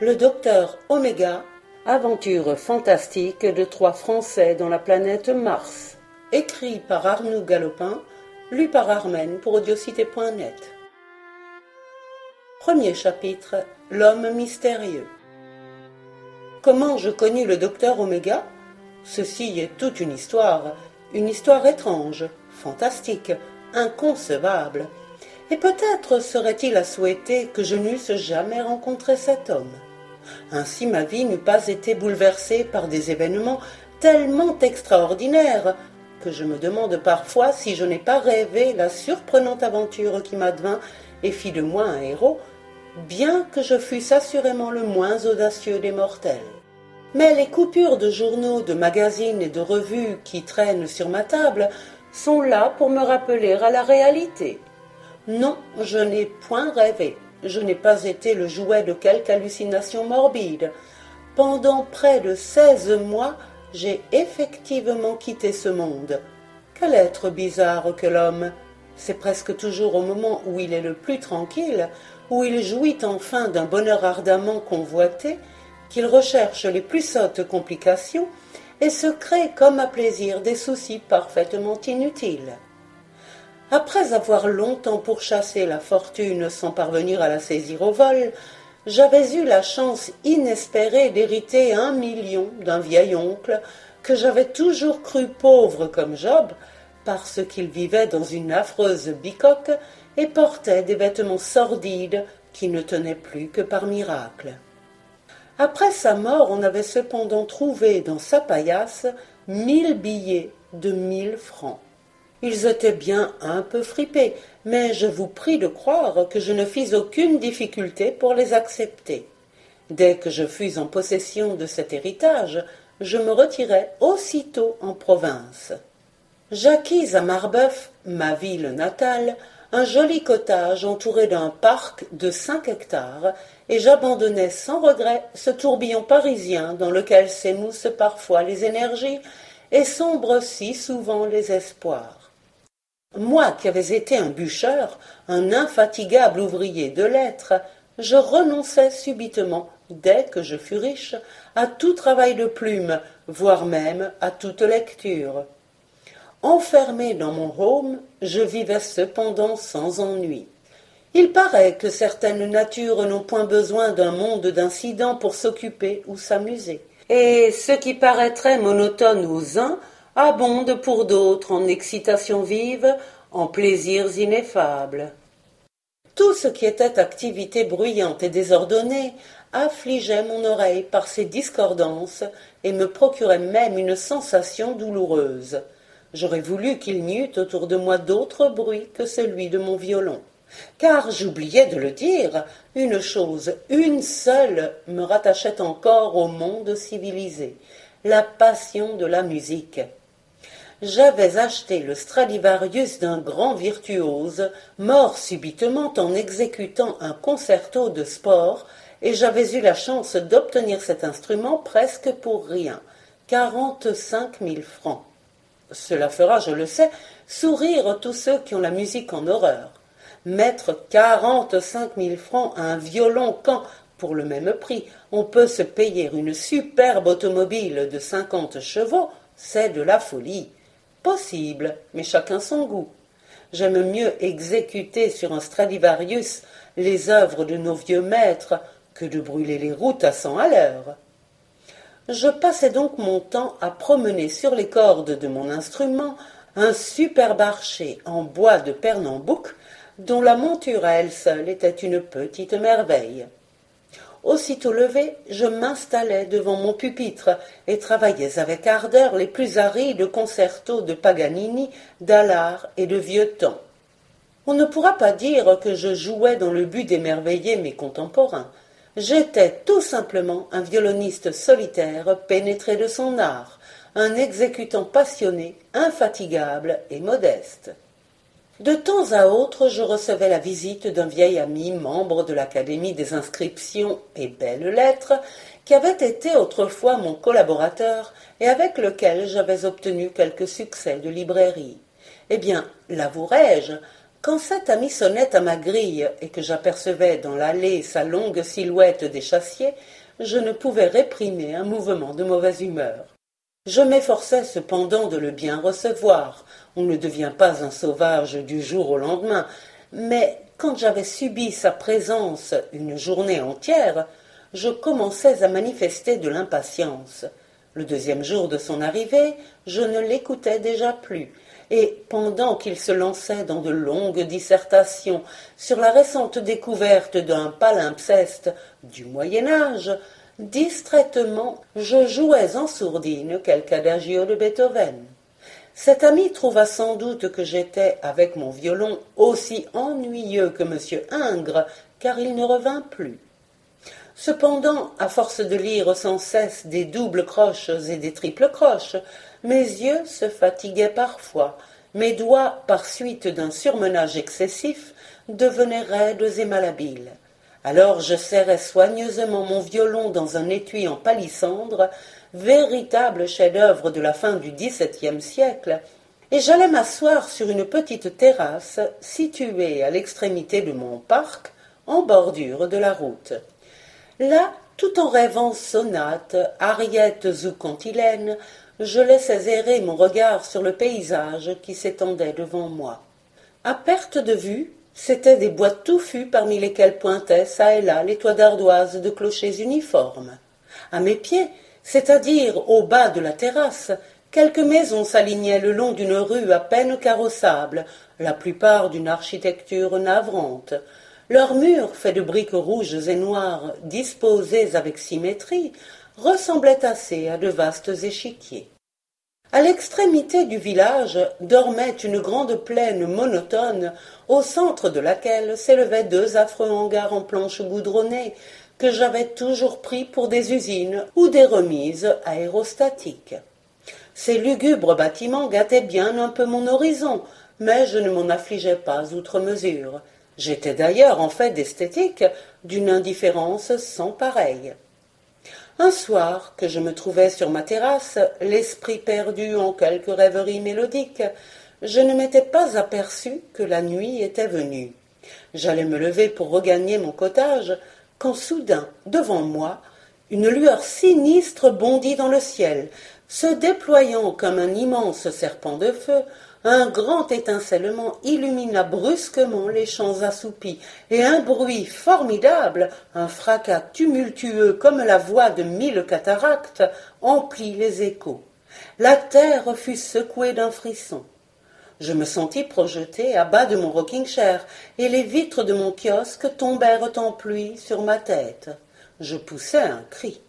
Le docteur Oméga, aventure fantastique de trois Français dans la planète Mars. Écrit par Arnoux Galopin, lu par Armen pour audiocité.net. Premier chapitre L'homme mystérieux. Comment je connus le docteur Oméga Ceci est toute une histoire, une histoire étrange, fantastique, inconcevable. Et peut-être serait-il à souhaiter que je n'eusse jamais rencontré cet homme. Ainsi ma vie n'eût pas été bouleversée par des événements tellement extraordinaires que je me demande parfois si je n'ai pas rêvé la surprenante aventure qui m'advint et fit de moi un héros, bien que je fusse assurément le moins audacieux des mortels. Mais les coupures de journaux, de magazines et de revues qui traînent sur ma table sont là pour me rappeler à la réalité. Non, je n'ai point rêvé. Je n'ai pas été le jouet de quelque hallucination morbide. Pendant près de seize mois, j'ai effectivement quitté ce monde. Quel être bizarre que l'homme. C'est presque toujours au moment où il est le plus tranquille, où il jouit enfin d'un bonheur ardemment convoité, qu'il recherche les plus sottes complications et se crée comme à plaisir des soucis parfaitement inutiles. Après avoir longtemps pourchassé la fortune sans parvenir à la saisir au vol, j'avais eu la chance inespérée d'hériter un million d'un vieil oncle que j'avais toujours cru pauvre comme Job, parce qu'il vivait dans une affreuse bicoque et portait des vêtements sordides qui ne tenaient plus que par miracle. Après sa mort, on avait cependant trouvé dans sa paillasse mille billets de mille francs. Ils étaient bien un peu fripés, mais je vous prie de croire que je ne fis aucune difficulté pour les accepter. Dès que je fus en possession de cet héritage, je me retirai aussitôt en province. J'acquis à Marbeuf, ma ville natale, un joli cottage entouré d'un parc de cinq hectares, et j'abandonnai sans regret ce tourbillon parisien dans lequel s'émoussent parfois les énergies et sombrent si souvent les espoirs. Moi qui avais été un bûcheur, un infatigable ouvrier de lettres, je renonçai subitement, dès que je fus riche, à tout travail de plume, voire même à toute lecture. Enfermé dans mon home, je vivais cependant sans ennui. Il paraît que certaines natures n'ont point besoin d'un monde d'incidents pour s'occuper ou s'amuser. Et ce qui paraîtrait monotone aux uns abonde pour d'autres en excitations vives, en plaisirs ineffables. Tout ce qui était activité bruyante et désordonnée affligeait mon oreille par ses discordances et me procurait même une sensation douloureuse. J'aurais voulu qu'il n'y eût autour de moi d'autre bruit que celui de mon violon. Car j'oubliais de le dire, une chose, une seule, me rattachait encore au monde civilisé, la passion de la musique j'avais acheté le Stradivarius d'un grand virtuose, mort subitement en exécutant un concerto de sport, et j'avais eu la chance d'obtenir cet instrument presque pour rien, quarante-cinq mille francs. Cela fera, je le sais, sourire tous ceux qui ont la musique en horreur. Mettre quarante-cinq mille francs à un violon quand, pour le même prix, on peut se payer une superbe automobile de cinquante chevaux, c'est de la folie. Possible, mais chacun son goût. J'aime mieux exécuter sur un Stradivarius les œuvres de nos vieux maîtres que de brûler les routes à cent à l'heure. Je passais donc mon temps à promener sur les cordes de mon instrument un superbe archer en bois de Pernambouc dont la monture elle seule était une petite merveille. Aussitôt levé, je m'installais devant mon pupitre et travaillais avec ardeur les plus arides concertos de Paganini, d'Allard et de vieux temps. On ne pourra pas dire que je jouais dans le but d'émerveiller mes contemporains. J'étais tout simplement un violoniste solitaire pénétré de son art, un exécutant passionné, infatigable et modeste. De temps à autre, je recevais la visite d'un vieil ami, membre de l'Académie des inscriptions et belles lettres, qui avait été autrefois mon collaborateur et avec lequel j'avais obtenu quelques succès de librairie. Eh bien, l'avouerai-je, Quand cet ami sonnait à ma grille et que j'apercevais dans l'allée sa longue silhouette d'échassier, je ne pouvais réprimer un mouvement de mauvaise humeur. Je m'efforçais cependant de le bien recevoir. On ne devient pas un sauvage du jour au lendemain, mais quand j'avais subi sa présence une journée entière, je commençais à manifester de l'impatience. Le deuxième jour de son arrivée, je ne l'écoutais déjà plus, et pendant qu'il se lançait dans de longues dissertations sur la récente découverte d'un palimpseste du Moyen Âge, distraitement je jouais en sourdine quelque adagio de Beethoven. Cet ami trouva sans doute que j'étais, avec mon violon, aussi ennuyeux que M. Ingres, car il ne revint plus. Cependant, à force de lire sans cesse des doubles croches et des triples croches, mes yeux se fatiguaient parfois, mes doigts, par suite d'un surmenage excessif, devenaient raides et malhabiles. Alors je serrais soigneusement mon violon dans un étui en palissandre, véritable chef-d'œuvre de la fin du XVIIe siècle, et j'allais m'asseoir sur une petite terrasse située à l'extrémité de mon parc, en bordure de la route. Là, tout en rêvant sonates, ariettes ou cantilènes, je laissais errer mon regard sur le paysage qui s'étendait devant moi. À perte de vue, c'étaient des bois touffus parmi lesquels pointaient çà et là les toits d'ardoise de clochers uniformes. À mes pieds, c'est-à-dire au bas de la terrasse, quelques maisons s'alignaient le long d'une rue à peine carrossable, la plupart d'une architecture navrante. Leurs murs, faits de briques rouges et noires, disposés avec symétrie, ressemblaient assez à de vastes échiquiers. À l'extrémité du village dormait une grande plaine monotone, au centre de laquelle s'élevaient deux affreux hangars en planches goudronnées, que j'avais toujours pris pour des usines ou des remises aérostatiques. Ces lugubres bâtiments gâtaient bien un peu mon horizon, mais je ne m'en affligeais pas outre mesure. J'étais d'ailleurs en fait d'esthétique d'une indifférence sans pareille. Un soir, que je me trouvais sur ma terrasse, l'esprit perdu en quelques rêveries mélodiques, je ne m'étais pas aperçu que la nuit était venue. J'allais me lever pour regagner mon cottage, quand soudain, devant moi, une lueur sinistre bondit dans le ciel, se déployant comme un immense serpent de feu, un grand étincellement illumina brusquement les champs assoupis, et un bruit formidable, un fracas tumultueux comme la voix de mille cataractes, emplit les échos. La terre fut secouée d'un frisson. Je me sentis projeté à bas de mon rocking-chair, et les vitres de mon kiosque tombèrent en pluie sur ma tête. Je poussai un cri.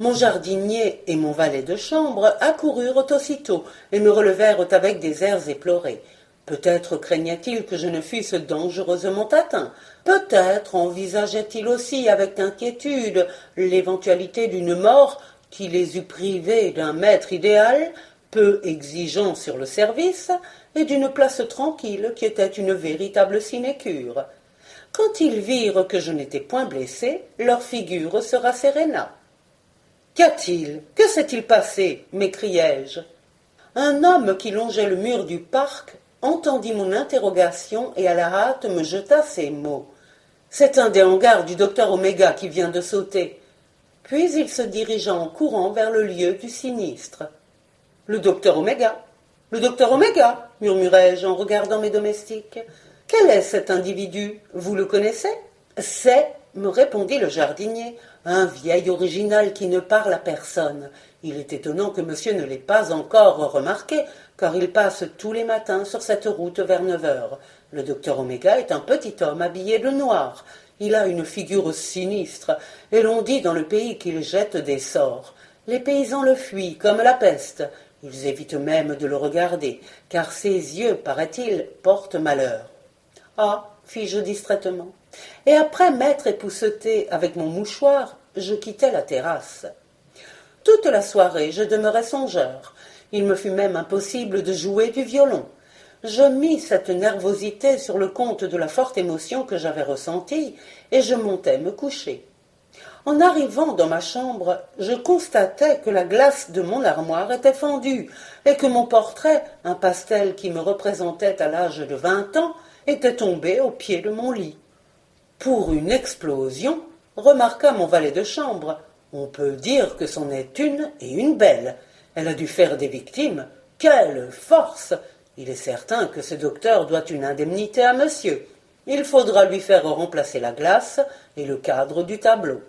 Mon jardinier et mon valet de chambre accoururent aussitôt et me relevèrent avec des airs éplorés. Peut-être craignait-il que je ne fusse dangereusement atteint. Peut-être envisageait-il aussi avec inquiétude l'éventualité d'une mort qui les eût privés d'un maître idéal, peu exigeant sur le service, et d'une place tranquille qui était une véritable sinécure. Quand ils virent que je n'étais point blessé, leur figure se rasséréna. Qu'a-t-il? Que s'est-il passé? m'écriai-je. Un homme qui longeait le mur du parc entendit mon interrogation et à la hâte me jeta ces mots. C'est un des hangars du docteur Oméga qui vient de sauter. Puis il se dirigea en courant vers le lieu du sinistre. Le docteur Oméga le docteur Oméga, murmurai-je en regardant mes domestiques. Quel est cet individu? Vous le connaissez? C'est, me répondit le jardinier, un vieil original qui ne parle à personne. Il est étonnant que monsieur ne l'ait pas encore remarqué, car il passe tous les matins sur cette route vers neuf heures. Le docteur Oméga est un petit homme habillé de noir. Il a une figure sinistre, et l'on dit dans le pays qu'il jette des sorts. Les paysans le fuient comme la peste. Ils évitent même de le regarder, car ses yeux, paraît-il, portent malheur. Ah, fis-je distraitement. Et après m'être épousseté avec mon mouchoir, je quittai la terrasse. Toute la soirée, je demeurai songeur. Il me fut même impossible de jouer du violon. Je mis cette nervosité sur le compte de la forte émotion que j'avais ressentie, et je montai me coucher. En arrivant dans ma chambre, je constatai que la glace de mon armoire était fendue, et que mon portrait, un pastel qui me représentait à l'âge de vingt ans, était tombée au pied de mon lit. Pour une explosion, remarqua mon valet de chambre. On peut dire que c'en est une et une belle. Elle a dû faire des victimes. Quelle force Il est certain que ce docteur doit une indemnité à monsieur. Il faudra lui faire remplacer la glace et le cadre du tableau.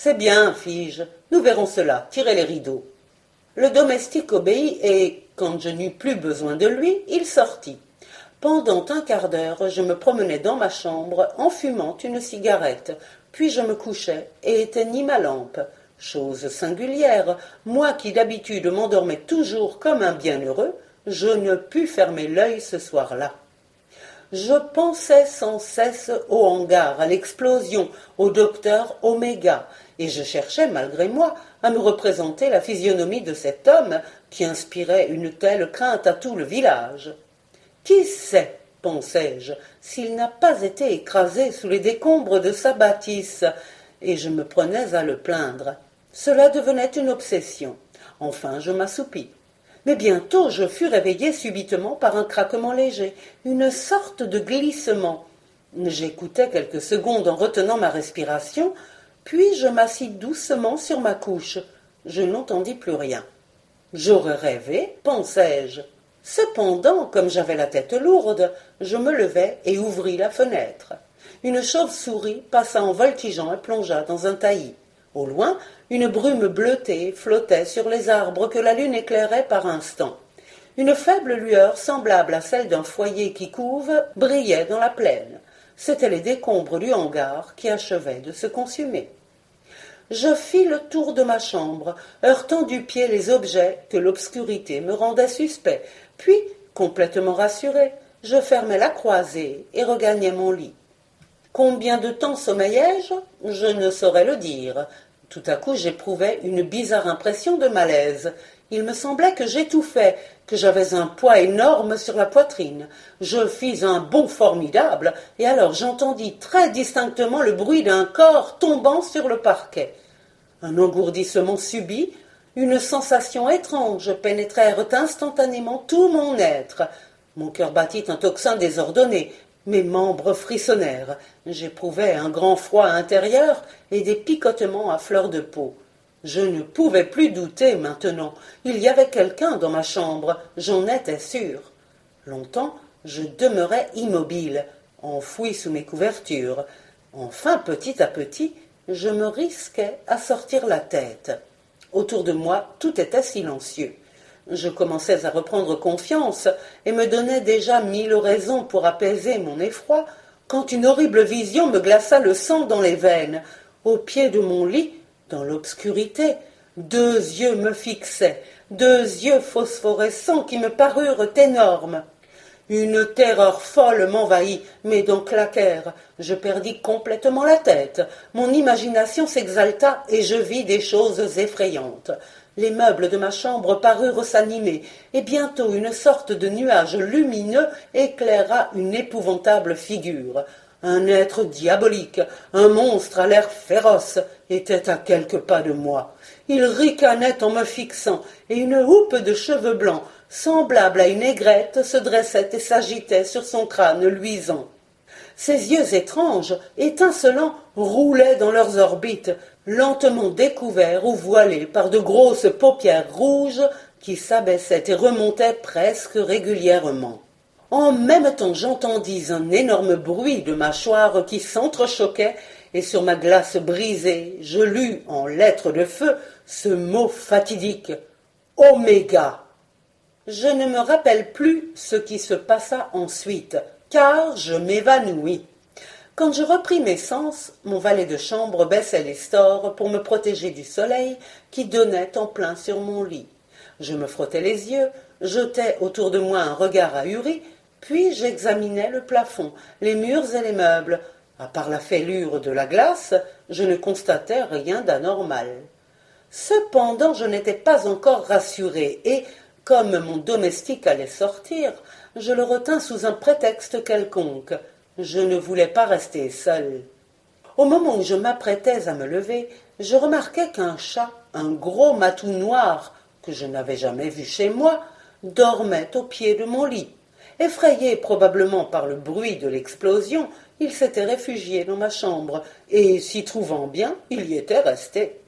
C'est bien, fis-je. Nous verrons cela. Tirez les rideaux. Le domestique obéit et, quand je n'eus plus besoin de lui, il sortit. Pendant un quart d'heure, je me promenais dans ma chambre en fumant une cigarette, puis je me couchais et éteignis ma lampe. Chose singulière, moi qui d'habitude m'endormais toujours comme un bienheureux, je ne pus fermer l'œil ce soir-là. Je pensais sans cesse au hangar, à l'explosion, au docteur Oméga, et je cherchais, malgré moi, à me représenter la physionomie de cet homme qui inspirait une telle crainte à tout le village. Qui sait, pensai-je, s'il n'a pas été écrasé sous les décombres de sa bâtisse, et je me prenais à le plaindre. Cela devenait une obsession. Enfin, je m'assoupis. Mais bientôt je fus réveillé subitement par un craquement léger, une sorte de glissement. J'écoutais quelques secondes en retenant ma respiration, puis je m'assis doucement sur ma couche. Je n'entendis plus rien. J'aurais rêvé, pensai-je. Cependant, comme j'avais la tête lourde, je me levai et ouvris la fenêtre. Une chauve-souris passa en voltigeant et plongea dans un taillis. Au loin, une brume bleutée flottait sur les arbres que la lune éclairait par instants. Une faible lueur, semblable à celle d'un foyer qui couve, brillait dans la plaine. C'étaient les décombres du hangar qui achevaient de se consumer. Je fis le tour de ma chambre, heurtant du pied les objets que l'obscurité me rendait suspects, puis, complètement rassuré, je fermai la croisée et regagnai mon lit. Combien de temps sommeillai-je? Je ne saurais le dire. Tout à coup, j'éprouvais une bizarre impression de malaise. Il me semblait que j'étouffais, que j'avais un poids énorme sur la poitrine. Je fis un bond formidable, et alors j'entendis très distinctement le bruit d'un corps tombant sur le parquet. Un engourdissement subit, une sensation étrange pénétrèrent instantanément tout mon être. Mon cœur battit un tocsin désordonné, mes membres frissonnèrent, j'éprouvais un grand froid intérieur et des picotements à fleur de peau. Je ne pouvais plus douter maintenant. Il y avait quelqu'un dans ma chambre, j'en étais sûr. Longtemps, je demeurais immobile, enfoui sous mes couvertures. Enfin, petit à petit, je me risquais à sortir la tête. Autour de moi, tout était silencieux. Je commençais à reprendre confiance et me donnais déjà mille raisons pour apaiser mon effroi, quand une horrible vision me glaça le sang dans les veines. Au pied de mon lit, dans l'obscurité, deux yeux me fixaient, deux yeux phosphorescents qui me parurent énormes. Une terreur folle m'envahit, mes dents claquèrent, je perdis complètement la tête, mon imagination s'exalta et je vis des choses effrayantes. Les meubles de ma chambre parurent s'animer, et bientôt une sorte de nuage lumineux éclaira une épouvantable figure. Un être diabolique, un monstre à l'air féroce, était à quelques pas de moi. Il ricanait en me fixant, et une houppe de cheveux blancs, semblable à une aigrette, se dressait et s'agitait sur son crâne luisant. Ses yeux étranges, étincelants, roulaient dans leurs orbites, lentement découverts ou voilés par de grosses paupières rouges qui s'abaissaient et remontaient presque régulièrement. En même temps j'entendis un énorme bruit de mâchoires qui s'entrechoquaient, et sur ma glace brisée je lus en lettres de feu ce mot fatidique Oméga. Je ne me rappelle plus ce qui se passa ensuite, car je m'évanouis. Quand je repris mes sens, mon valet de chambre baissait les stores pour me protéger du soleil qui donnait en plein sur mon lit. Je me frottais les yeux, jetais autour de moi un regard ahuri, puis j'examinais le plafond, les murs et les meubles. À part la fêlure de la glace, je ne constatais rien d'anormal. Cependant, je n'étais pas encore rassuré et, comme mon domestique allait sortir, je le retins sous un prétexte quelconque. Je ne voulais pas rester seul. Au moment où je m'apprêtais à me lever, je remarquai qu'un chat, un gros matou noir, que je n'avais jamais vu chez moi, dormait au pied de mon lit. Effrayé probablement par le bruit de l'explosion, il s'était réfugié dans ma chambre, et s'y trouvant bien, il y était resté.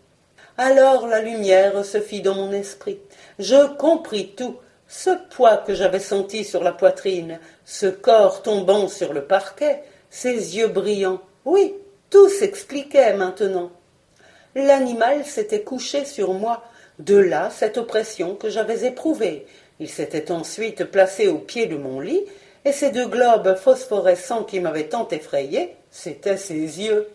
Alors la lumière se fit dans mon esprit. Je compris tout. Ce poids que j'avais senti sur la poitrine, ce corps tombant sur le parquet, ces yeux brillants. Oui, tout s'expliquait maintenant. L'animal s'était couché sur moi, de là cette oppression que j'avais éprouvée. Il s'était ensuite placé au pied de mon lit, et ces deux globes phosphorescents qui m'avaient tant effrayé, c'étaient ses yeux.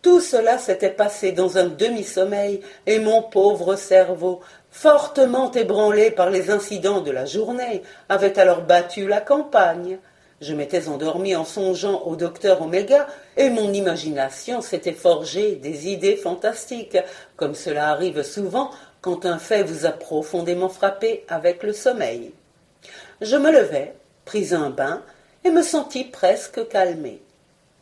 Tout cela s'était passé dans un demi-sommeil, et mon pauvre cerveau, fortement ébranlé par les incidents de la journée, avait alors battu la campagne. Je m'étais endormi en songeant au docteur Oméga, et mon imagination s'était forgée des idées fantastiques, comme cela arrive souvent quand un fait vous a profondément frappé avec le sommeil. Je me levai, un bain, et me sentis presque calmé.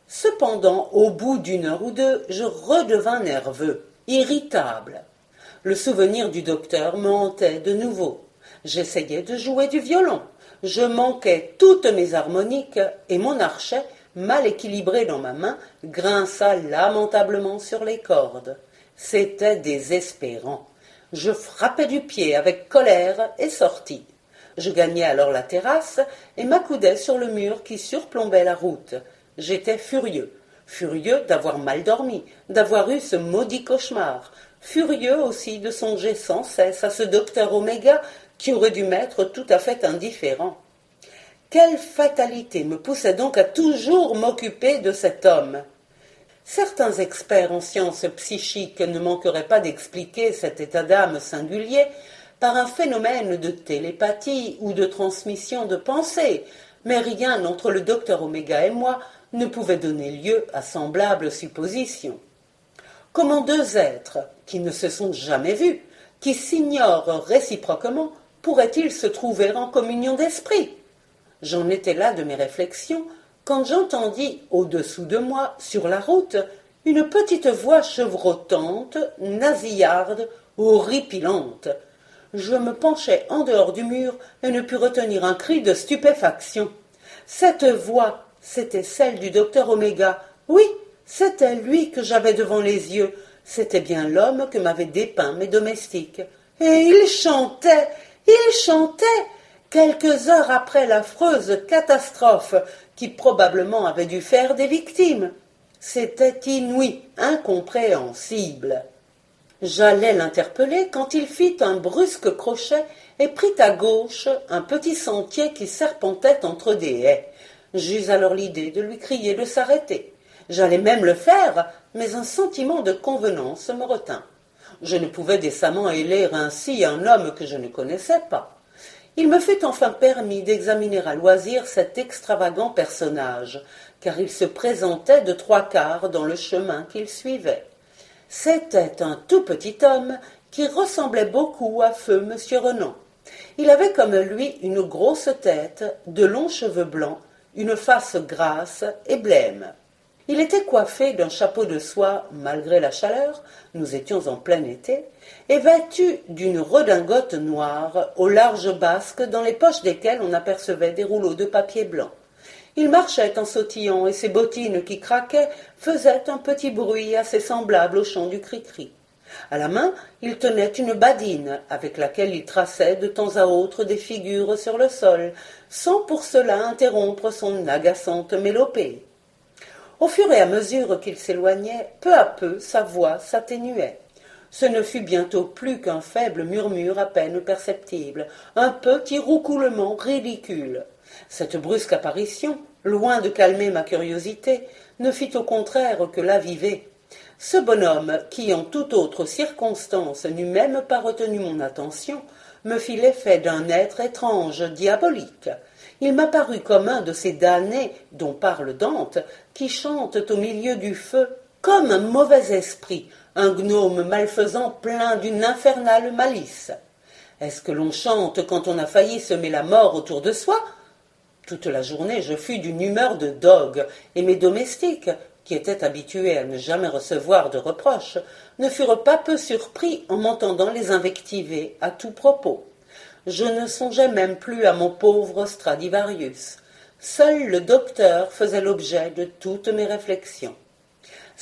Cependant, au bout d'une heure ou deux, je redevins nerveux, irritable. Le souvenir du docteur me hantait de nouveau. J'essayais de jouer du violon. Je manquais toutes mes harmoniques et mon archet, mal équilibré dans ma main, grinça lamentablement sur les cordes. C'était désespérant. Je frappai du pied avec colère et sortis. Je gagnai alors la terrasse et m'accoudai sur le mur qui surplombait la route. J'étais furieux, furieux d'avoir mal dormi, d'avoir eu ce maudit cauchemar, furieux aussi de songer sans cesse à ce docteur Oméga qui aurait dû m'être tout à fait indifférent. Quelle fatalité me poussait donc à toujours m'occuper de cet homme Certains experts en sciences psychiques ne manqueraient pas d'expliquer cet état d'âme singulier par un phénomène de télépathie ou de transmission de pensée, mais rien entre le docteur Oméga et moi ne pouvait donner lieu à semblable supposition. Comment deux êtres, qui ne se sont jamais vus, qui s'ignorent réciproquement, pourraient-ils se trouver en communion d'esprit? J'en étais là de mes réflexions quand j'entendis au-dessous de moi, sur la route, une petite voix chevrotante, nasillarde, horripilante. Je me penchai en dehors du mur et ne pus retenir un cri de stupéfaction. Cette voix, c'était celle du docteur Oméga. Oui, c'était lui que j'avais devant les yeux. C'était bien l'homme que m'avaient dépeint mes domestiques. Et il chantait, il chantait, quelques heures après l'affreuse catastrophe qui probablement avait dû faire des victimes. C'était inouï, incompréhensible. J'allais l'interpeller quand il fit un brusque crochet et prit à gauche un petit sentier qui serpentait entre des haies. J'eus alors l'idée de lui crier de s'arrêter. J'allais même le faire, mais un sentiment de convenance me retint. Je ne pouvais décemment héler ainsi un homme que je ne connaissais pas. Il me fut enfin permis d'examiner à loisir cet extravagant personnage, car il se présentait de trois quarts dans le chemin qu'il suivait. C'était un tout petit homme qui ressemblait beaucoup à feu monsieur Renan. Il avait comme lui une grosse tête, de longs cheveux blancs, une face grasse et blême. Il était coiffé d'un chapeau de soie malgré la chaleur, nous étions en plein été, et vêtu d'une redingote noire aux larges basques dans les poches desquelles on apercevait des rouleaux de papier blanc. Il marchait en sautillant et ses bottines qui craquaient faisaient un petit bruit assez semblable au chant du cri-cri. À la main, il tenait une badine avec laquelle il traçait de temps à autre des figures sur le sol, sans pour cela interrompre son agaçante mélopée. Au fur et à mesure qu'il s'éloignait, peu à peu sa voix s'atténuait. Ce ne fut bientôt plus qu'un faible murmure à peine perceptible, un petit roucoulement ridicule. Cette brusque apparition, loin de calmer ma curiosité, ne fit au contraire que l'aviver. Ce bonhomme, qui en toute autre circonstance n'eût même pas retenu mon attention, me fit l'effet d'un être étrange, diabolique. Il m'apparut comme un de ces damnés dont parle Dante, qui chantent au milieu du feu, comme un mauvais esprit, un gnome malfaisant plein d'une infernale malice. Est-ce que l'on chante quand on a failli semer la mort autour de soi? Toute la journée je fus d'une humeur de dogue, et mes domestiques, qui étaient habitués à ne jamais recevoir de reproches, ne furent pas peu surpris en m'entendant les invectiver à tout propos. Je ne songeais même plus à mon pauvre Stradivarius. Seul le docteur faisait l'objet de toutes mes réflexions.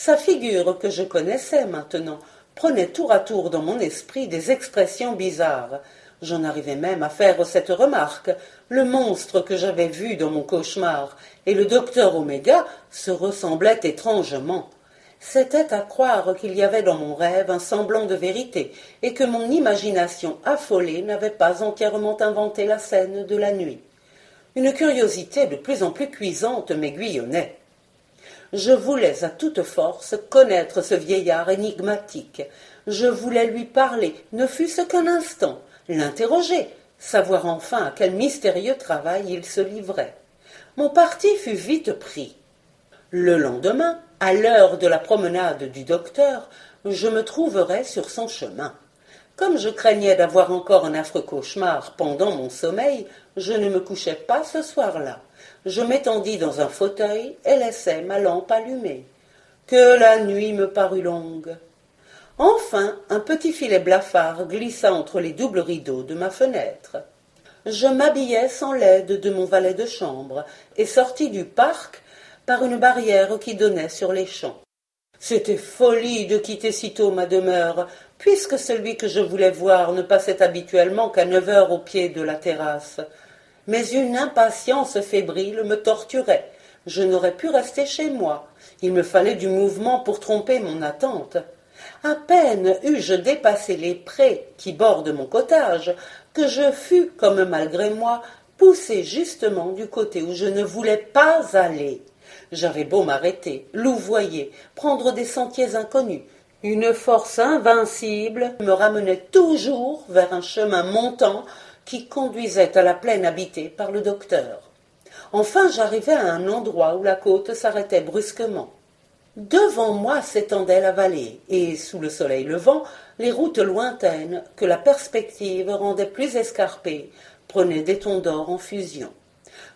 Sa figure que je connaissais maintenant prenait tour à tour dans mon esprit des expressions bizarres. J'en arrivais même à faire cette remarque. Le monstre que j'avais vu dans mon cauchemar et le docteur Oméga se ressemblaient étrangement. C'était à croire qu'il y avait dans mon rêve un semblant de vérité, et que mon imagination affolée n'avait pas entièrement inventé la scène de la nuit. Une curiosité de plus en plus cuisante m'aiguillonnait. Je voulais à toute force connaître ce vieillard énigmatique. Je voulais lui parler, ne fût-ce qu'un instant, l'interroger, savoir enfin à quel mystérieux travail il se livrait. Mon parti fut vite pris. Le lendemain, à l'heure de la promenade du docteur, je me trouverais sur son chemin. Comme je craignais d'avoir encore un affreux cauchemar pendant mon sommeil, je ne me couchais pas ce soir-là. Je m'étendis dans un fauteuil et laissai ma lampe allumée. Que la nuit me parut longue. Enfin, un petit filet blafard glissa entre les doubles rideaux de ma fenêtre. Je m'habillai sans l'aide de mon valet de chambre et sortis du parc par une barrière qui donnait sur les champs. C'était folie de quitter sitôt ma demeure, puisque celui que je voulais voir ne passait habituellement qu'à neuf heures au pied de la terrasse. Mais une impatience fébrile me torturait. Je n'aurais pu rester chez moi. Il me fallait du mouvement pour tromper mon attente. À peine eus-je dépassé les prés qui bordent mon cottage, que je fus, comme malgré moi, poussé justement du côté où je ne voulais pas aller. J'avais beau m'arrêter, louvoyer, prendre des sentiers inconnus, une force invincible me ramenait toujours vers un chemin montant qui conduisait à la plaine habitée par le docteur. Enfin j'arrivai à un endroit où la côte s'arrêtait brusquement. Devant moi s'étendait la vallée, et sous le soleil levant, les routes lointaines, que la perspective rendait plus escarpées, prenaient des tons d'or en fusion.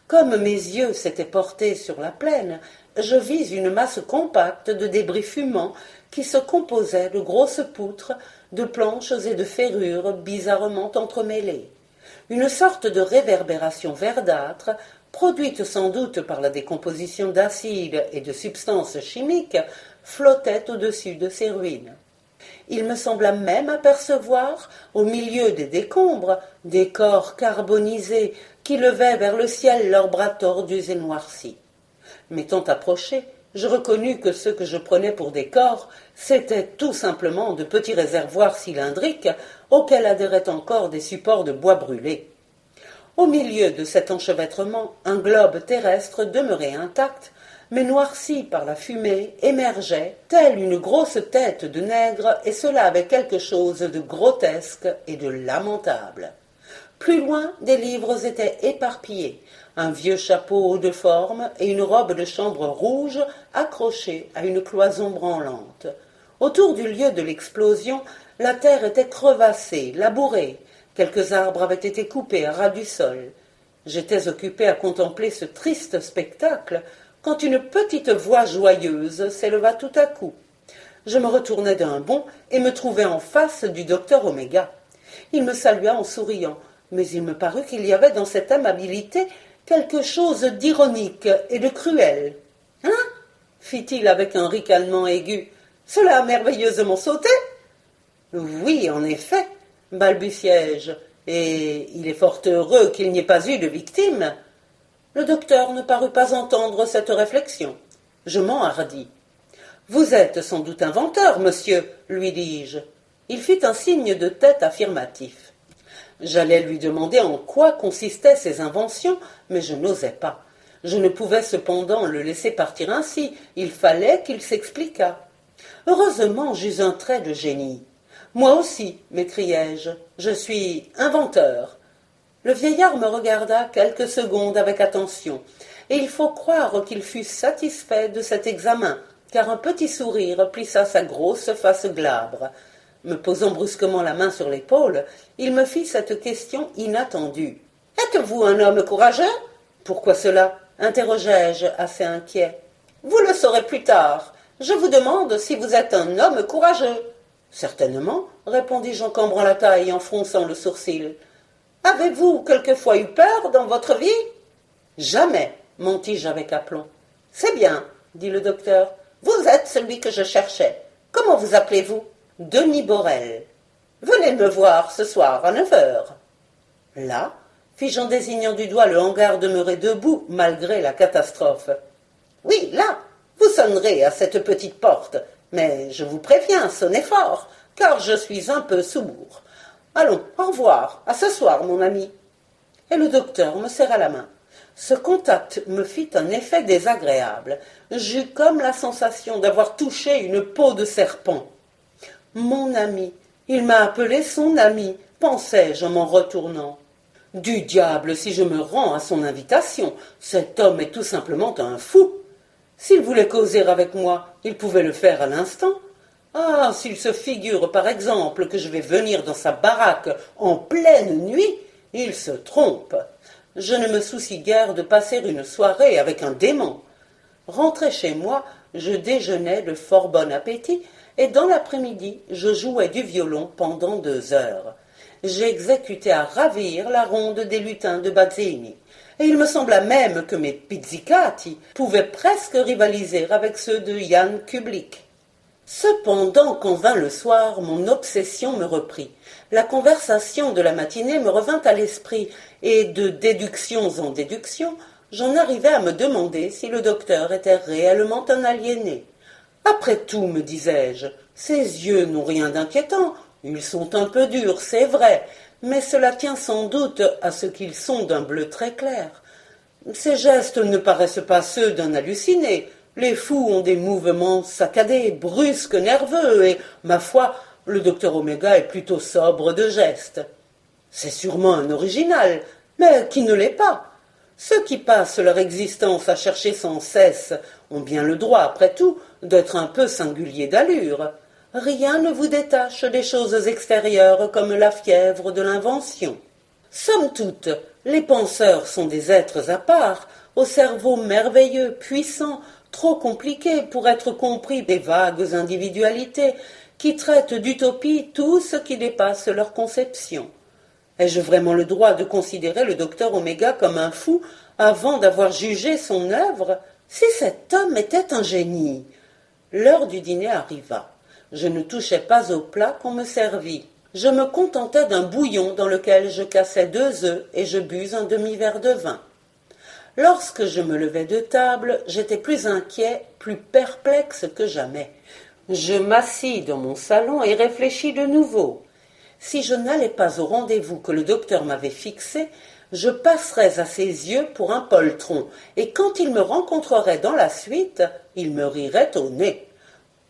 Comme mes yeux s'étaient portés sur la plaine, je vis une masse compacte de débris fumants qui se composait de grosses poutres, de planches et de ferrures bizarrement entremêlées. Une sorte de réverbération verdâtre produite sans doute par la décomposition d'acide et de substances chimiques, flottait au-dessus de ces ruines. Il me sembla même apercevoir, au milieu des décombres, des corps carbonisés qui levaient vers le ciel leurs bras tordus et noircis. M'étant approché, je reconnus que ceux que je prenais pour des corps, c'étaient tout simplement de petits réservoirs cylindriques auxquels adhéraient encore des supports de bois brûlés. Au milieu de cet enchevêtrement, un globe terrestre demeurait intact, mais noirci par la fumée, émergeait, telle une grosse tête de nègre, et cela avec quelque chose de grotesque et de lamentable. Plus loin, des livres étaient éparpillés, un vieux chapeau haut de forme et une robe de chambre rouge accrochés à une cloison branlante. Autour du lieu de l'explosion, la terre était crevassée, labourée, Quelques arbres avaient été coupés à ras du sol. J'étais occupé à contempler ce triste spectacle quand une petite voix joyeuse s'éleva tout à coup. Je me retournai d'un bond et me trouvai en face du docteur Oméga. Il me salua en souriant, mais il me parut qu'il y avait dans cette amabilité quelque chose d'ironique et de cruel. Hein fit-il avec un ricanement aigu. Cela a merveilleusement sauté. Oui, en effet, balbutiai-je, et il est fort heureux qu'il n'y ait pas eu de victime. Le docteur ne parut pas entendre cette réflexion. Je m'enhardis. Vous êtes sans doute inventeur, monsieur, lui dis-je. Il fit un signe de tête affirmatif. J'allais lui demander en quoi consistaient ces inventions, mais je n'osais pas. Je ne pouvais cependant le laisser partir ainsi, il fallait qu'il s'expliquât. Heureusement j'eus un trait de génie. Moi aussi, m'écriai-je, je suis inventeur. Le vieillard me regarda quelques secondes avec attention, et il faut croire qu'il fut satisfait de cet examen, car un petit sourire plissa sa grosse face glabre. Me posant brusquement la main sur l'épaule, il me fit cette question inattendue. Êtes-vous un homme courageux? Pourquoi cela? interrogeai-je assez inquiet. Vous le saurez plus tard. Je vous demande si vous êtes un homme courageux. Certainement, répondis-je en cambrant la taille et en fronçant le sourcil. Avez-vous quelquefois eu peur dans votre vie? Jamais, montis-je avec aplomb. C'est bien, dit le docteur. Vous êtes celui que je cherchais. Comment vous appelez-vous? Denis Borel. Venez me voir ce soir à neuf heures. Là, fis-je en désignant du doigt le hangar demeuré debout malgré la catastrophe. Oui, là, vous sonnerez à cette petite porte, mais je vous préviens, sonnez fort, car je suis un peu sourd. Allons, au revoir, à ce soir, mon ami. Et le docteur me serra la main. Ce contact me fit un effet désagréable. J'eus comme la sensation d'avoir touché une peau de serpent. Mon ami, il m'a appelé son ami, pensai-je en m'en retournant. Du diable si je me rends à son invitation. Cet homme est tout simplement un fou. S'il voulait causer avec moi, il pouvait le faire à l'instant. Ah, s'il se figure par exemple que je vais venir dans sa baraque en pleine nuit, il se trompe. Je ne me soucie guère de passer une soirée avec un démon. Rentré chez moi, je déjeunais de fort bon appétit, et dans l'après-midi, je jouais du violon pendant deux heures. J'exécutais à ravir la ronde des lutins de Bazzini, et il me sembla même que mes pizzicati pouvaient presque rivaliser avec ceux de Jan Kublik. Cependant, quand vint le soir, mon obsession me reprit. La conversation de la matinée me revint à l'esprit, et de déductions en déductions, j'en arrivai à me demander si le docteur était réellement un aliéné. Après tout, me disais-je, ses yeux n'ont rien d'inquiétant, ils sont un peu durs, c'est vrai, mais cela tient sans doute à ce qu'ils sont d'un bleu très clair. Ses gestes ne paraissent pas ceux d'un halluciné, les fous ont des mouvements saccadés, brusques, nerveux, et, ma foi, le docteur Oméga est plutôt sobre de gestes. C'est sûrement un original, mais qui ne l'est pas. Ceux qui passent leur existence à chercher sans cesse ont bien le droit, après tout, d'être un peu singuliers d'allure. Rien ne vous détache des choses extérieures comme la fièvre de l'invention. Somme toute, les penseurs sont des êtres à part, au cerveau merveilleux, puissant, trop compliqué pour être compris des vagues individualités qui traitent d'utopie tout ce qui dépasse leur conception. Ai-je vraiment le droit de considérer le docteur Oméga comme un fou avant d'avoir jugé son œuvre? Si cet homme était un génie L'heure du dîner arriva. Je ne touchais pas au plat qu'on me servit. Je me contentais d'un bouillon dans lequel je cassais deux œufs et je bus un demi-verre de vin. Lorsque je me levai de table, j'étais plus inquiet, plus perplexe que jamais. Je m'assis dans mon salon et réfléchis de nouveau. Si je n'allais pas au rendez-vous que le docteur m'avait fixé, je passerais à ses yeux pour un poltron, et quand il me rencontrerait dans la suite, il me rirait au nez.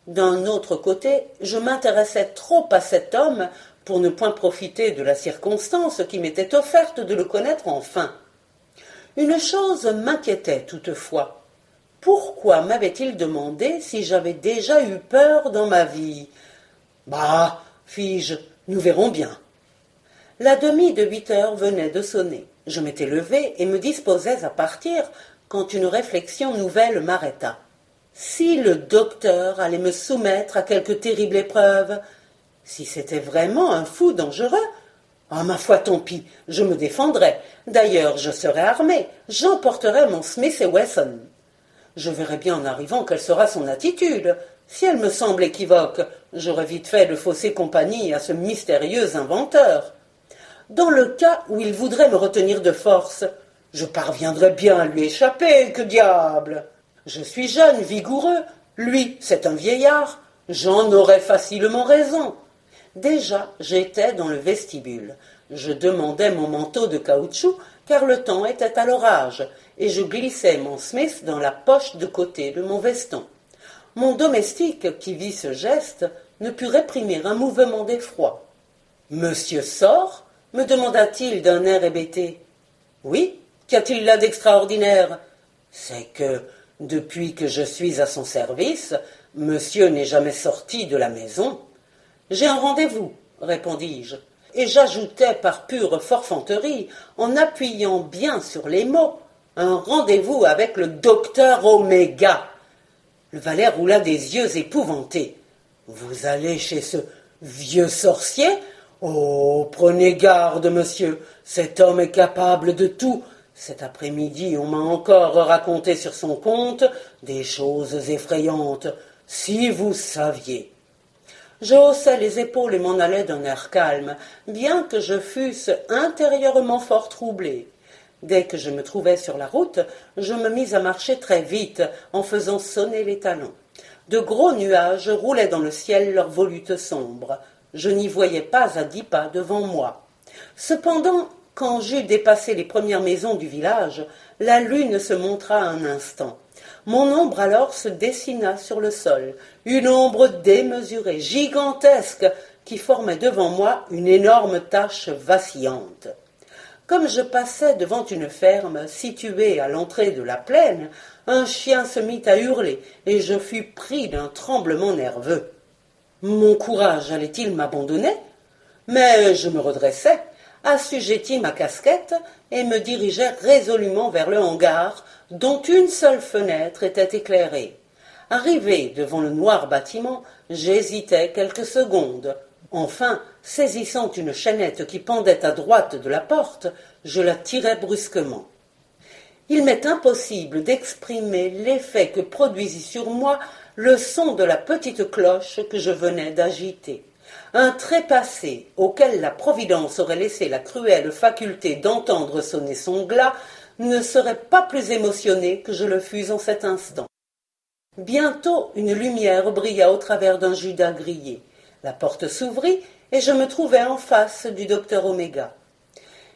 D'un autre côté, je m'intéressais trop à cet homme pour ne point profiter de la circonstance qui m'était offerte de le connaître enfin. Une chose m'inquiétait toutefois. Pourquoi m'avait-il demandé si j'avais déjà eu peur dans ma vie? Bah, fis-je, nous verrons bien. La demie de huit heures venait de sonner. Je m'étais levé et me disposais à partir quand une réflexion nouvelle m'arrêta. Si le docteur allait me soumettre à quelque terrible épreuve, si c'était vraiment un fou dangereux, ah, ma foi, tant pis, je me défendrai. D'ailleurs, je serai armé. J'emporterai mon Smith et Wesson. Je verrai bien en arrivant quelle sera son attitude. Si elle me semble équivoque, j'aurai vite fait de fausser compagnie à ce mystérieux inventeur. Dans le cas où il voudrait me retenir de force, je parviendrai bien à lui échapper, que diable. Je suis jeune, vigoureux, lui, c'est un vieillard, j'en aurais facilement raison. Déjà, j'étais dans le vestibule. Je demandais mon manteau de caoutchouc, car le temps était à l'orage, et je glissais mon Smith dans la poche de côté de mon veston. Mon domestique, qui vit ce geste, ne put réprimer un mouvement d'effroi. Monsieur sort me demanda-t-il d'un air hébété. Oui, qu'y a-t-il là d'extraordinaire? C'est que, depuis que je suis à son service, monsieur n'est jamais sorti de la maison. J'ai un rendez-vous, répondis-je, et j'ajoutai par pure forfanterie, en appuyant bien sur les mots, un rendez-vous avec le docteur Oméga. Le valet roula des yeux épouvantés. Vous allez chez ce vieux sorcier Oh, prenez garde, monsieur, cet homme est capable de tout. Cet après-midi, on m'a encore raconté sur son compte des choses effrayantes. Si vous saviez. Je haussai les épaules et m'en allai d'un air calme, bien que je fusse intérieurement fort troublé. Dès que je me trouvai sur la route, je me mis à marcher très vite, en faisant sonner les talons. De gros nuages roulaient dans le ciel leurs volutes sombres. Je n'y voyais pas à dix pas devant moi. Cependant, quand j'eus dépassé les premières maisons du village, la lune se montra un instant. Mon ombre alors se dessina sur le sol, une ombre démesurée, gigantesque, qui formait devant moi une énorme tache vacillante. Comme je passais devant une ferme située à l'entrée de la plaine, un chien se mit à hurler, et je fus pris d'un tremblement nerveux. Mon courage allait-il m'abandonner? Mais je me redressai, assujettis ma casquette et me dirigeai résolument vers le hangar, dont une seule fenêtre était éclairée. Arrivé devant le noir bâtiment, j'hésitai quelques secondes. Enfin, saisissant une chaînette qui pendait à droite de la porte, je la tirai brusquement. Il m'est impossible d'exprimer l'effet que produisit sur moi le son de la petite cloche que je venais d'agiter. Un trépassé auquel la Providence aurait laissé la cruelle faculté d'entendre sonner son glas ne serait pas plus émotionné que je le fus en cet instant. Bientôt une lumière brilla au travers d'un Judas grillé. La porte s'ouvrit et je me trouvai en face du docteur Oméga.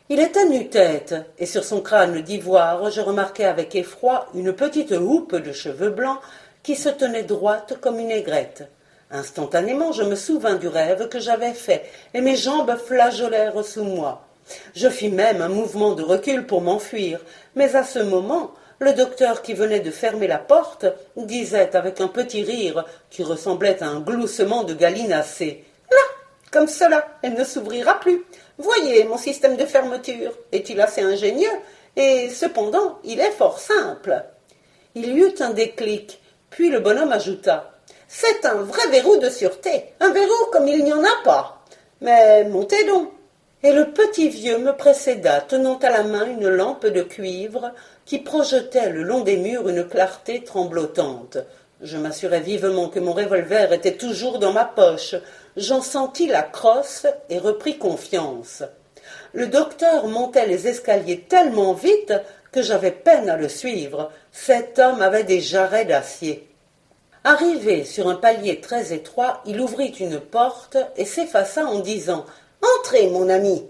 Il était nu-tête, et sur son crâne d'ivoire je remarquai avec effroi une petite houppe de cheveux blancs qui se tenait droite comme une aigrette. Instantanément je me souvins du rêve que j'avais fait, et mes jambes flageolèrent sous moi. Je fis même un mouvement de recul pour m'enfuir, mais à ce moment le docteur qui venait de fermer la porte disait avec un petit rire qui ressemblait à un gloussement de gallinacé. Là. Comme cela, elle ne s'ouvrira plus. Voyez, mon système de fermeture est-il assez ingénieux? Et cependant, il est fort simple. Il y eut un déclic, puis le bonhomme ajouta. C'est un vrai verrou de sûreté, un verrou comme il n'y en a pas. Mais montez donc. Et le petit vieux me précéda, tenant à la main une lampe de cuivre qui projetait le long des murs une clarté tremblotante. Je m'assurai vivement que mon revolver était toujours dans ma poche. J'en sentis la crosse et repris confiance. Le docteur montait les escaliers tellement vite que j'avais peine à le suivre. Cet homme avait des jarrets d'acier. Arrivé sur un palier très étroit, il ouvrit une porte et s'effaça en disant Entrez, mon ami.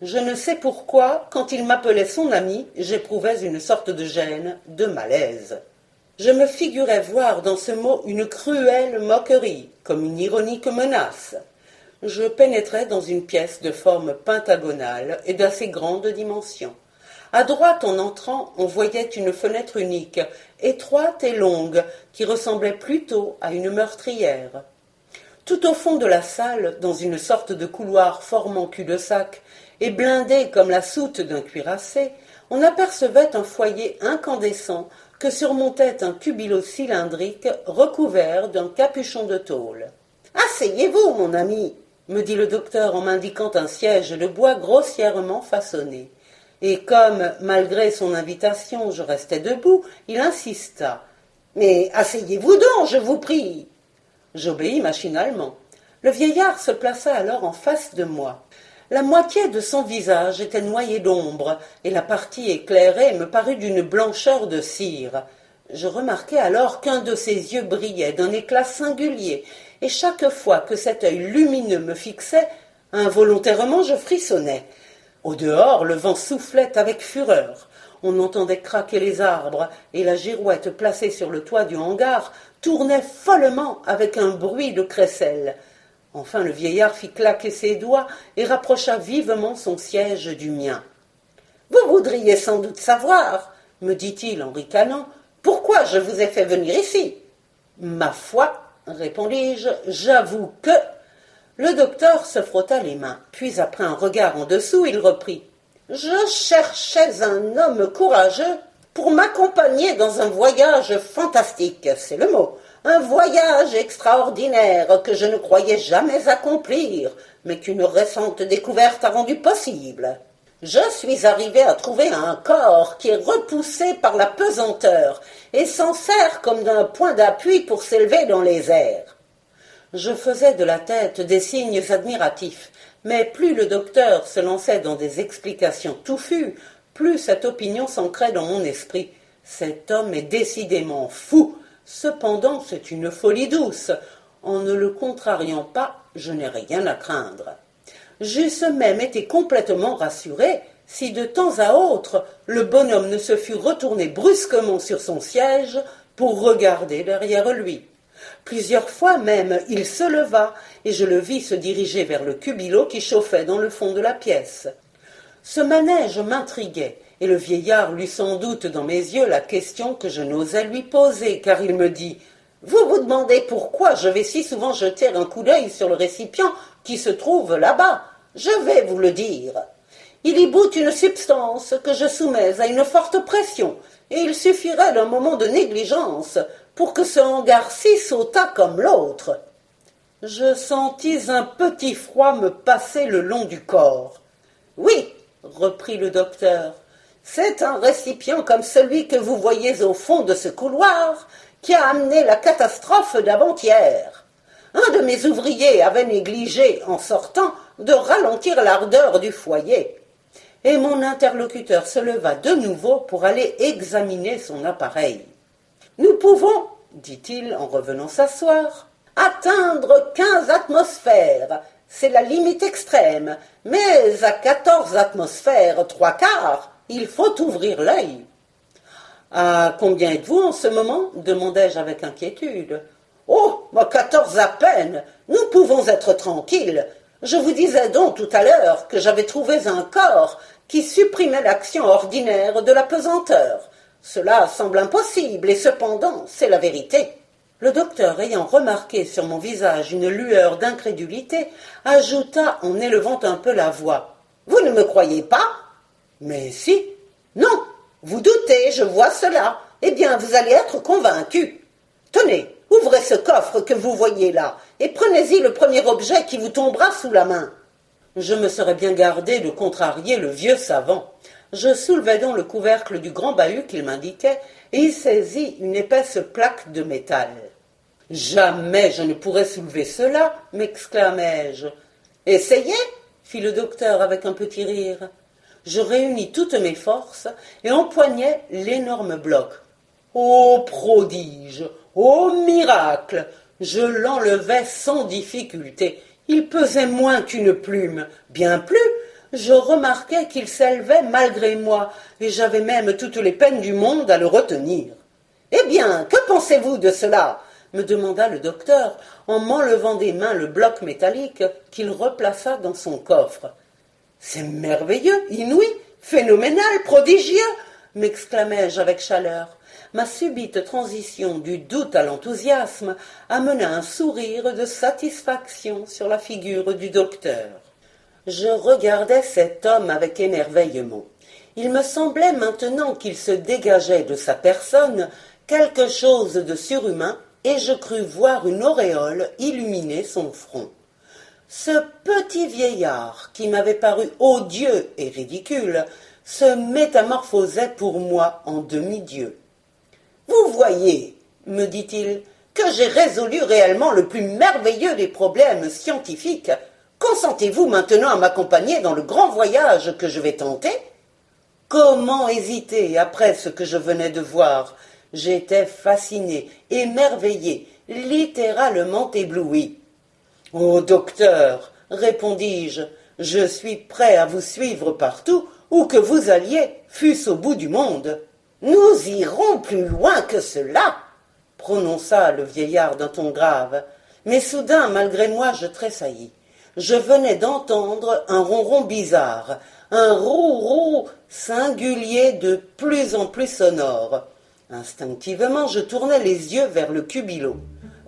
Je ne sais pourquoi, quand il m'appelait son ami, j'éprouvais une sorte de gêne, de malaise. Je me figurais voir dans ce mot une cruelle moquerie, comme une ironique menace. Je pénétrais dans une pièce de forme pentagonale et d'assez grande dimension. À droite, en entrant, on voyait une fenêtre unique, étroite et longue, qui ressemblait plutôt à une meurtrière. Tout au fond de la salle, dans une sorte de couloir formant cul-de-sac et blindé comme la soute d'un cuirassé, on apercevait un foyer incandescent que surmontait un cubilo cylindrique recouvert d'un capuchon de tôle. Asseyez-vous, mon ami, me dit le docteur en m'indiquant un siège de bois grossièrement façonné. Et comme, malgré son invitation, je restais debout, il insista. Mais asseyez-vous donc, je vous prie. J'obéis machinalement. Le vieillard se plaça alors en face de moi. La moitié de son visage était noyée d'ombre, et la partie éclairée me parut d'une blancheur de cire. Je remarquai alors qu'un de ses yeux brillait d'un éclat singulier, et chaque fois que cet œil lumineux me fixait, involontairement je frissonnais. Au dehors, le vent soufflait avec fureur. On entendait craquer les arbres, et la girouette placée sur le toit du hangar tournait follement avec un bruit de crécelle. Enfin le vieillard fit claquer ses doigts et rapprocha vivement son siège du mien. Vous voudriez sans doute savoir, me dit-il en ricanant, pourquoi je vous ai fait venir ici? Ma foi, répondis-je, j'avoue que. Le docteur se frotta les mains, puis après un regard en dessous, il reprit. Je cherchais un homme courageux pour m'accompagner dans un voyage fantastique, c'est le mot, un voyage extraordinaire que je ne croyais jamais accomplir, mais qu'une récente découverte a rendu possible. Je suis arrivé à trouver un corps qui est repoussé par la pesanteur et s'en sert comme d'un point d'appui pour s'élever dans les airs. Je faisais de la tête des signes admiratifs, mais plus le docteur se lançait dans des explications touffues, plus cette opinion s'ancrait dans mon esprit. Cet homme est décidément fou. Cependant, c'est une folie douce. En ne le contrariant pas, je n'ai rien à craindre. J'eusse même été complètement rassuré si de temps à autre le bonhomme ne se fût retourné brusquement sur son siège pour regarder derrière lui. Plusieurs fois même il se leva, et je le vis se diriger vers le cubilot qui chauffait dans le fond de la pièce. Ce manège m'intriguait, et le vieillard lut sans doute dans mes yeux la question que je n'osais lui poser, car il me dit Vous vous demandez pourquoi je vais si souvent jeter un coup d'œil sur le récipient qui se trouve là-bas. Je vais vous le dire. Il y bout une substance que je soumets à une forte pression, et il suffirait d'un moment de négligence pour que ce hangar-ci sautât comme l'autre. Je sentis un petit froid me passer le long du corps. Oui, reprit le docteur, c'est un récipient comme celui que vous voyez au fond de ce couloir qui a amené la catastrophe d'avant-hier. Un de mes ouvriers avait négligé, en sortant, de ralentir l'ardeur du foyer. Et mon interlocuteur se leva de nouveau pour aller examiner son appareil. Nous pouvons, dit-il en revenant s'asseoir, atteindre quinze atmosphères. C'est la limite extrême. Mais à quatorze atmosphères, trois quarts, il faut ouvrir l'œil. À combien êtes-vous en ce moment? demandai-je avec inquiétude. Oh, à quatorze à peine. Nous pouvons être tranquilles. Je vous disais donc tout à l'heure que j'avais trouvé un corps qui supprimait l'action ordinaire de la pesanteur. Cela semble impossible, et cependant c'est la vérité. Le docteur, ayant remarqué sur mon visage une lueur d'incrédulité, ajouta en élevant un peu la voix. Vous ne me croyez pas? Mais si. Non. Vous doutez, je vois cela. Eh bien, vous allez être convaincu. Tenez, ouvrez ce coffre que vous voyez là, et prenez-y le premier objet qui vous tombera sous la main. Je me serais bien gardé de contrarier le vieux savant. Je soulevai donc le couvercle du grand bahut qu'il m'indiquait, et il saisit une épaisse plaque de métal. Jamais je ne pourrais soulever cela, m'exclamai-je. Essayez, fit le docteur avec un petit rire. Je réunis toutes mes forces et empoignai l'énorme bloc. Ô prodige, ô miracle Je l'enlevai sans difficulté. Il pesait moins qu'une plume, bien plus, je remarquai qu'il s'élevait malgré moi, et j'avais même toutes les peines du monde à le retenir. Eh bien, que pensez-vous de cela me demanda le docteur en m'enlevant des mains le bloc métallique qu'il replaça dans son coffre. C'est merveilleux, inouï, phénoménal, prodigieux m'exclamai-je avec chaleur. Ma subite transition du doute à l'enthousiasme amena un sourire de satisfaction sur la figure du docteur. Je regardais cet homme avec émerveillement. Il me semblait maintenant qu'il se dégageait de sa personne quelque chose de surhumain, et je crus voir une auréole illuminer son front. Ce petit vieillard, qui m'avait paru odieux et ridicule, se métamorphosait pour moi en demi-dieu. Vous voyez, me dit-il, que j'ai résolu réellement le plus merveilleux des problèmes scientifiques Consentez-vous maintenant à m'accompagner dans le grand voyage que je vais tenter? Comment hésiter après ce que je venais de voir? J'étais fasciné, émerveillé, littéralement ébloui. Ô docteur, répondis-je, je suis prêt à vous suivre partout où que vous alliez, fût-ce au bout du monde. Nous irons plus loin que cela, prononça le vieillard d'un ton grave. Mais soudain, malgré moi, je tressaillis je venais d'entendre un ronron bizarre, un roux-roux singulier de plus en plus sonore. Instinctivement, je tournai les yeux vers le cubilot.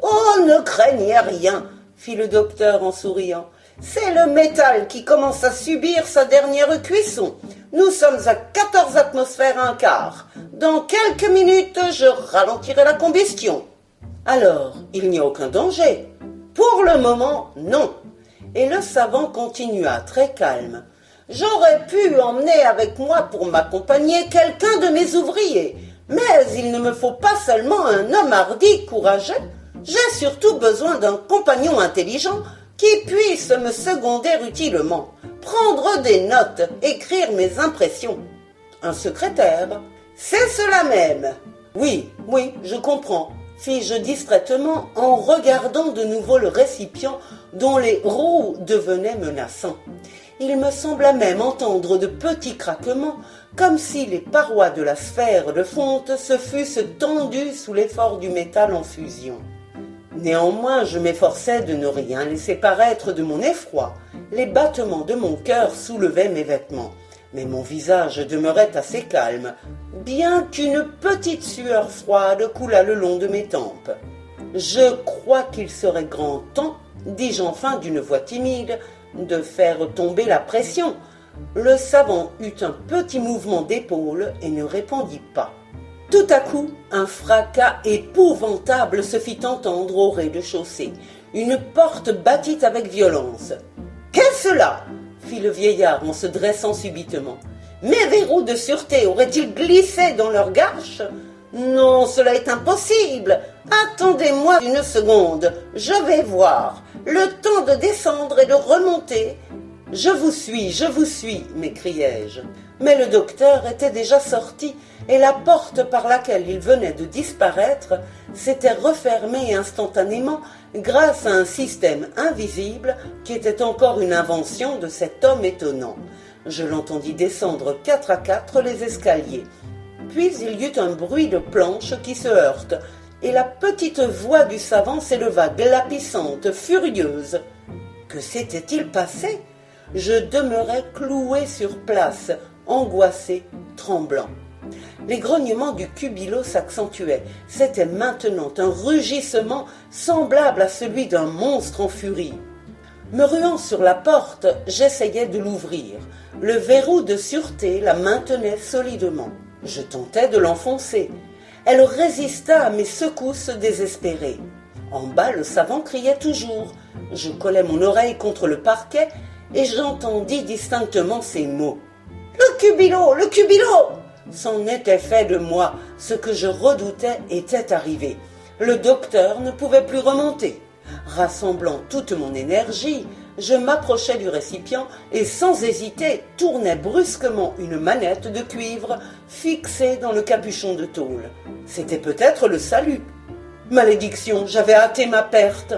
Oh, ne craignez rien, fit le docteur en souriant. C'est le métal qui commence à subir sa dernière cuisson. Nous sommes à quatorze atmosphères un quart. Dans quelques minutes, je ralentirai la combustion. Alors, il n'y a aucun danger. Pour le moment, non. Et le savant continua très calme. J'aurais pu emmener avec moi pour m'accompagner quelqu'un de mes ouvriers, mais il ne me faut pas seulement un homme hardi, courageux. J'ai surtout besoin d'un compagnon intelligent qui puisse me seconder utilement, prendre des notes, écrire mes impressions. Un secrétaire. C'est cela même. Oui, oui, je comprends, fis-je distraitement en regardant de nouveau le récipient dont les roues devenaient menaçants. Il me sembla même entendre de petits craquements, comme si les parois de la sphère de fonte se fussent tendues sous l'effort du métal en fusion. Néanmoins, je m'efforçais de ne rien laisser paraître de mon effroi. Les battements de mon cœur soulevaient mes vêtements, mais mon visage demeurait assez calme, bien qu'une petite sueur froide coulât le long de mes tempes. Je crois qu'il serait grand temps, dis-je enfin d'une voix timide, de faire tomber la pression. Le savant eut un petit mouvement d'épaule et ne répondit pas. Tout à coup, un fracas épouvantable se fit entendre au rez-de-chaussée. Une porte battit avec violence. Qu'est-ce cela? fit le vieillard en se dressant subitement. Mes verrous de sûreté auraient-ils glissé dans leur gâche Non, cela est impossible. Attendez-moi une seconde, je vais voir. Le temps de descendre et de remonter. Je vous suis, je vous suis, m'écriai-je. Mais le docteur était déjà sorti, et la porte par laquelle il venait de disparaître s'était refermée instantanément grâce à un système invisible qui était encore une invention de cet homme étonnant. Je l'entendis descendre quatre à quatre les escaliers. Puis il y eut un bruit de planches qui se heurtent, et la petite voix du savant s'éleva glapissante, furieuse. Que s'était-il passé? Je demeurais cloué sur place, angoissé, tremblant. Les grognements du cubilo s'accentuaient. C'était maintenant un rugissement semblable à celui d'un monstre en furie. Me ruant sur la porte, j'essayais de l'ouvrir. Le verrou de sûreté la maintenait solidement. Je tentais de l'enfoncer. Elle résista à mes secousses désespérées. En bas, le savant criait toujours. Je collai mon oreille contre le parquet et j'entendis distinctement ces mots. Le cubilo, le cubilo C'en était fait de moi. Ce que je redoutais était arrivé. Le docteur ne pouvait plus remonter. Rassemblant toute mon énergie, je m'approchai du récipient et sans hésiter tournai brusquement une manette de cuivre fixée dans le capuchon de tôle. C'était peut-être le salut. Malédiction, j'avais hâté ma perte.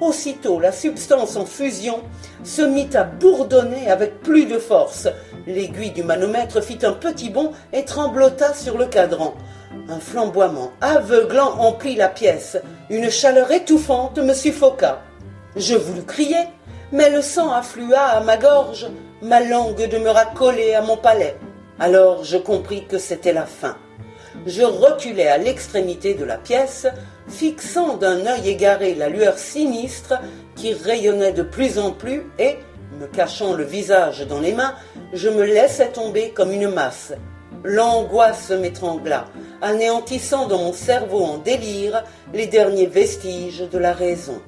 Aussitôt la substance en fusion se mit à bourdonner avec plus de force. L'aiguille du manomètre fit un petit bond et tremblota sur le cadran. Un flamboiement aveuglant emplit la pièce. Une chaleur étouffante me suffoqua. Je voulus crier, mais le sang afflua à ma gorge, ma langue demeura collée à mon palais. Alors je compris que c'était la fin. Je reculai à l'extrémité de la pièce, fixant d'un œil égaré la lueur sinistre qui rayonnait de plus en plus et, me cachant le visage dans les mains, je me laissai tomber comme une masse. L'angoisse m'étrangla, anéantissant dans mon cerveau en délire les derniers vestiges de la raison.